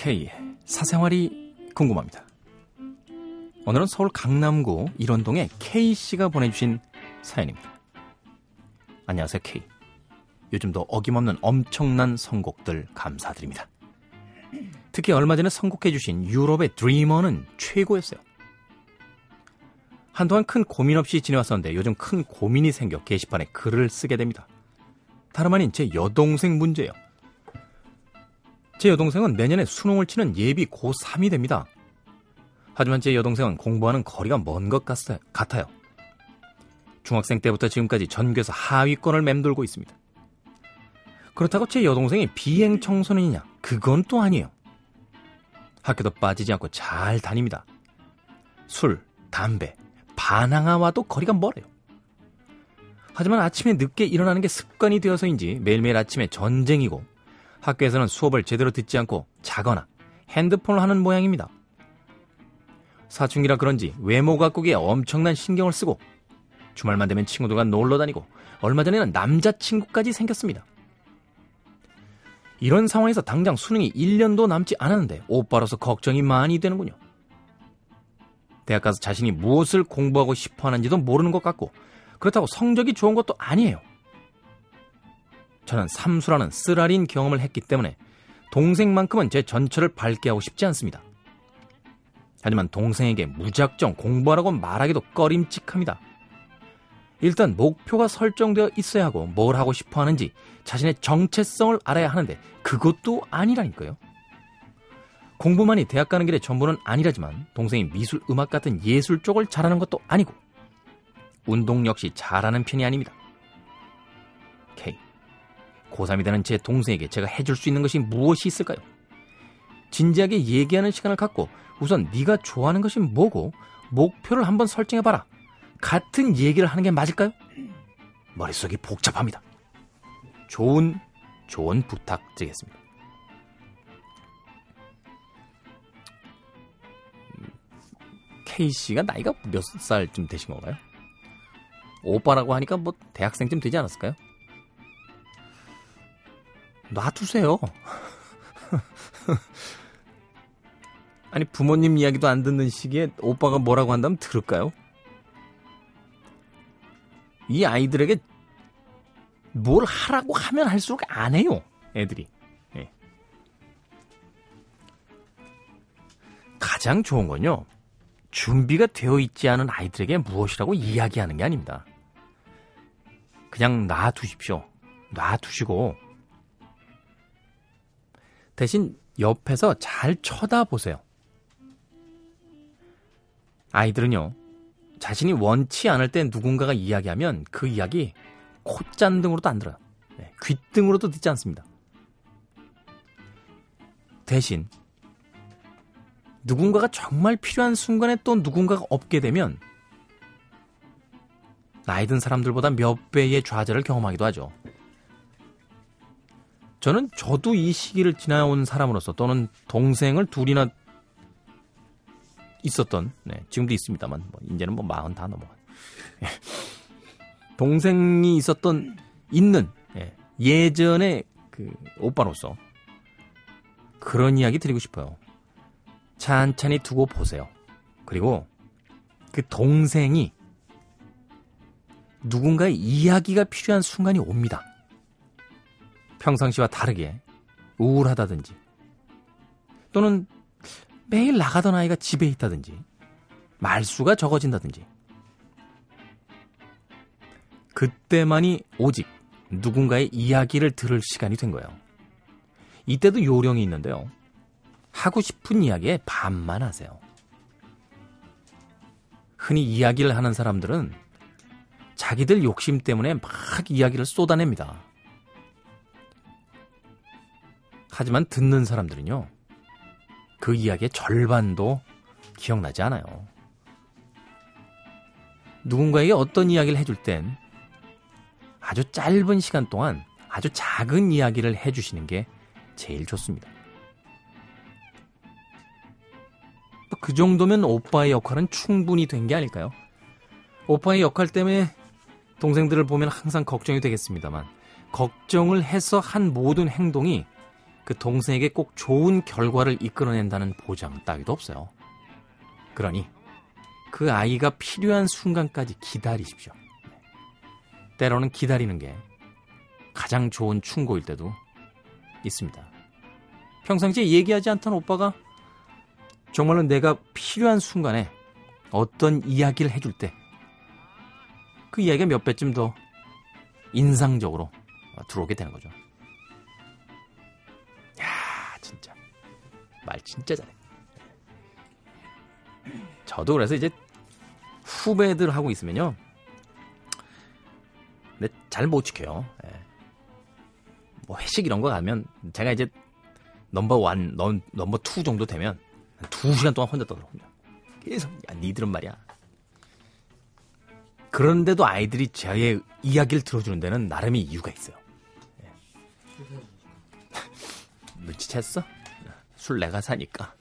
K 사생활이 궁금합니다. 오늘은 서울 강남구 일원동의 K씨가 보내주신 사연입니다. 안녕하세요, K. 요즘도 어김없는 엄청난 선곡들 감사드립니다. 특히 얼마 전에 선곡해주신 유럽의 드리머는 최고였어요. 한동안 큰 고민 없이 지내왔었는데 요즘 큰 고민이 생겨 게시판에 글을 쓰게 됩니다. 다름 아닌 제 여동생 문제예요. 제 여동생은 내년에 수능을 치는 예비 고3이 됩니다. 하지만 제 여동생은 공부하는 거리가 먼 것 같아요. 중학생 때부터 지금까지 전교에서 하위권을 맴돌고 있습니다. 그렇다고 제 여동생이 비행 청소년이냐? 그건 또 아니에요. 학교도 빠지지 않고 잘 다닙니다. 술, 담배, 바나나와도 거리가 멀어요. 하지만 아침에 늦게 일어나는 게 습관이 되어서인지 매일매일 아침에 전쟁이고 학교에서는 수업을 제대로 듣지 않고 자거나 핸드폰을 하는 모양입니다. 사춘기라 그런지 외모 가꾸기에 엄청난 신경을 쓰고 주말만 되면 친구들과 놀러 다니고 얼마 전에는 남자친구까지 생겼습니다. 이런 상황에서 당장 수능이 1년도 남지 않았는데 오빠로서 걱정이 많이 되는군요. 대학 가서 자신이 무엇을 공부하고 싶어 하는지도 모르는 것 같고 그렇다고 성적이 좋은 것도 아니에요. 저는 삼수라는 쓰라린 경험을 했기 때문에 동생만큼은 제 전철을 밝게 하고 싶지 않습니다. 하지만 동생에게 무작정 공부하라고 말하기도 꺼림칙합니다. 일단 목표가 설정되어 있어야 하고 뭘 하고 싶어 하는지 자신의 정체성을 알아야 하는데 그것도 아니라니까요. 공부만이 대학 가는 길의 전부는 아니라지만 동생이 미술, 음악 같은 예술 쪽을 잘하는 것도 아니고 운동 역시 잘하는 편이 아닙니다. K. 고3이 되는 제 동생에게 제가 해줄 수 있는 것이 무엇이 있을까요? 진지하게 얘기하는 시간을 갖고 우선 네가 좋아하는 것이 뭐고 목표를 한번 설정해봐라. 같은 얘기를 하는 게 맞을까요? 머릿속이 복잡합니다. 좋은, 좋은 부탁드리겠습니다. K씨가 나이가 몇 살쯤 되신 건가요? 오빠라고 하니까 뭐 대학생쯤 되지 않았을까요? 놔두세요. 아니 부모님 이야기도 안 듣는 시기에 오빠가 뭐라고 한다면 들을까요? 이 아이들에게 뭘 하라고 하면 할수록 안 해요. 애들이. 예. 가장 좋은 건요. 준비가 되어 있지 않은 아이들에게 무엇이라고 이야기하는 게 아닙니다. 그냥 놔두십시오. 놔두시고 대신 옆에서 잘 쳐다보세요. 아이들은요, 자신이 원치 않을 때 누군가가 이야기하면 그 이야기 콧잔등으로도 안 들어요. 네, 귓등으로도 듣지 않습니다. 대신 누군가가 정말 필요한 순간에 또 누군가가 없게 되면 나이 든 사람들보다 몇 배의 좌절을 경험하기도 하죠. 저는 저도 이 시기를 지나온 사람으로서 또는 동생을 둘이나 있었던 네, 지금도 있습니다만 뭐 이제는 뭐 마흔 다 넘어가. 예. 동생이 있었던 있는 예, 예전의 그 오빠로서 그런 이야기 드리고 싶어요. 찬찬히 두고 보세요. 그리고 그 동생이 누군가의 이야기가 필요한 순간이 옵니다. 평상시와 다르게 우울하다든지 또는 매일 나가던 아이가 집에 있다든지 말수가 적어진다든지 그때만이 오직 누군가의 이야기를 들을 시간이 된 거예요. 이때도 요령이 있는데요. 하고 싶은 이야기에 반만 하세요. 흔히 이야기를 하는 사람들은 자기들 욕심 때문에 막 이야기를 쏟아냅니다. 하지만 듣는 사람들은요, 그 이야기의 절반도 기억나지 않아요. 누군가에게 어떤 이야기를 해줄 땐 아주 짧은 시간 동안 아주 작은 이야기를 해주시는 게 제일 좋습니다. 그 정도면 오빠의 역할은 충분히 된 게 아닐까요? 오빠의 역할 때문에 동생들을 보면 항상 걱정이 되겠습니다만, 걱정을 해서 한 모든 행동이 그 동생에게 꼭 좋은 결과를 이끌어낸다는 보장 따위도 없어요. 그러니 그 아이가 필요한 순간까지 기다리십시오. 때로는 기다리는 게 가장 좋은 충고일 때도 있습니다. 평상시에 얘기하지 않던 오빠가 정말로 내가 필요한 순간에 어떤 이야기를 해줄 때 그 이야기가 몇 배쯤 더 인상적으로 들어오게 되는 거죠. 말 진짜 잘해. 저도 그래서 이제 후배들 하고 있으면요. 근데 잘 못 지켜요. 예. 뭐 회식 이런 거 가면 제가 이제 number one, num, number two 정도 되면 두 시간 동안 혼자 떠들어 혼자. 계속 야 니들은 말이야. 그런데도 아이들이 저의 이야기를 들어주는 데는 나름의 이유가 있어요. 예. 눈치챘어? 술 내가 사니까.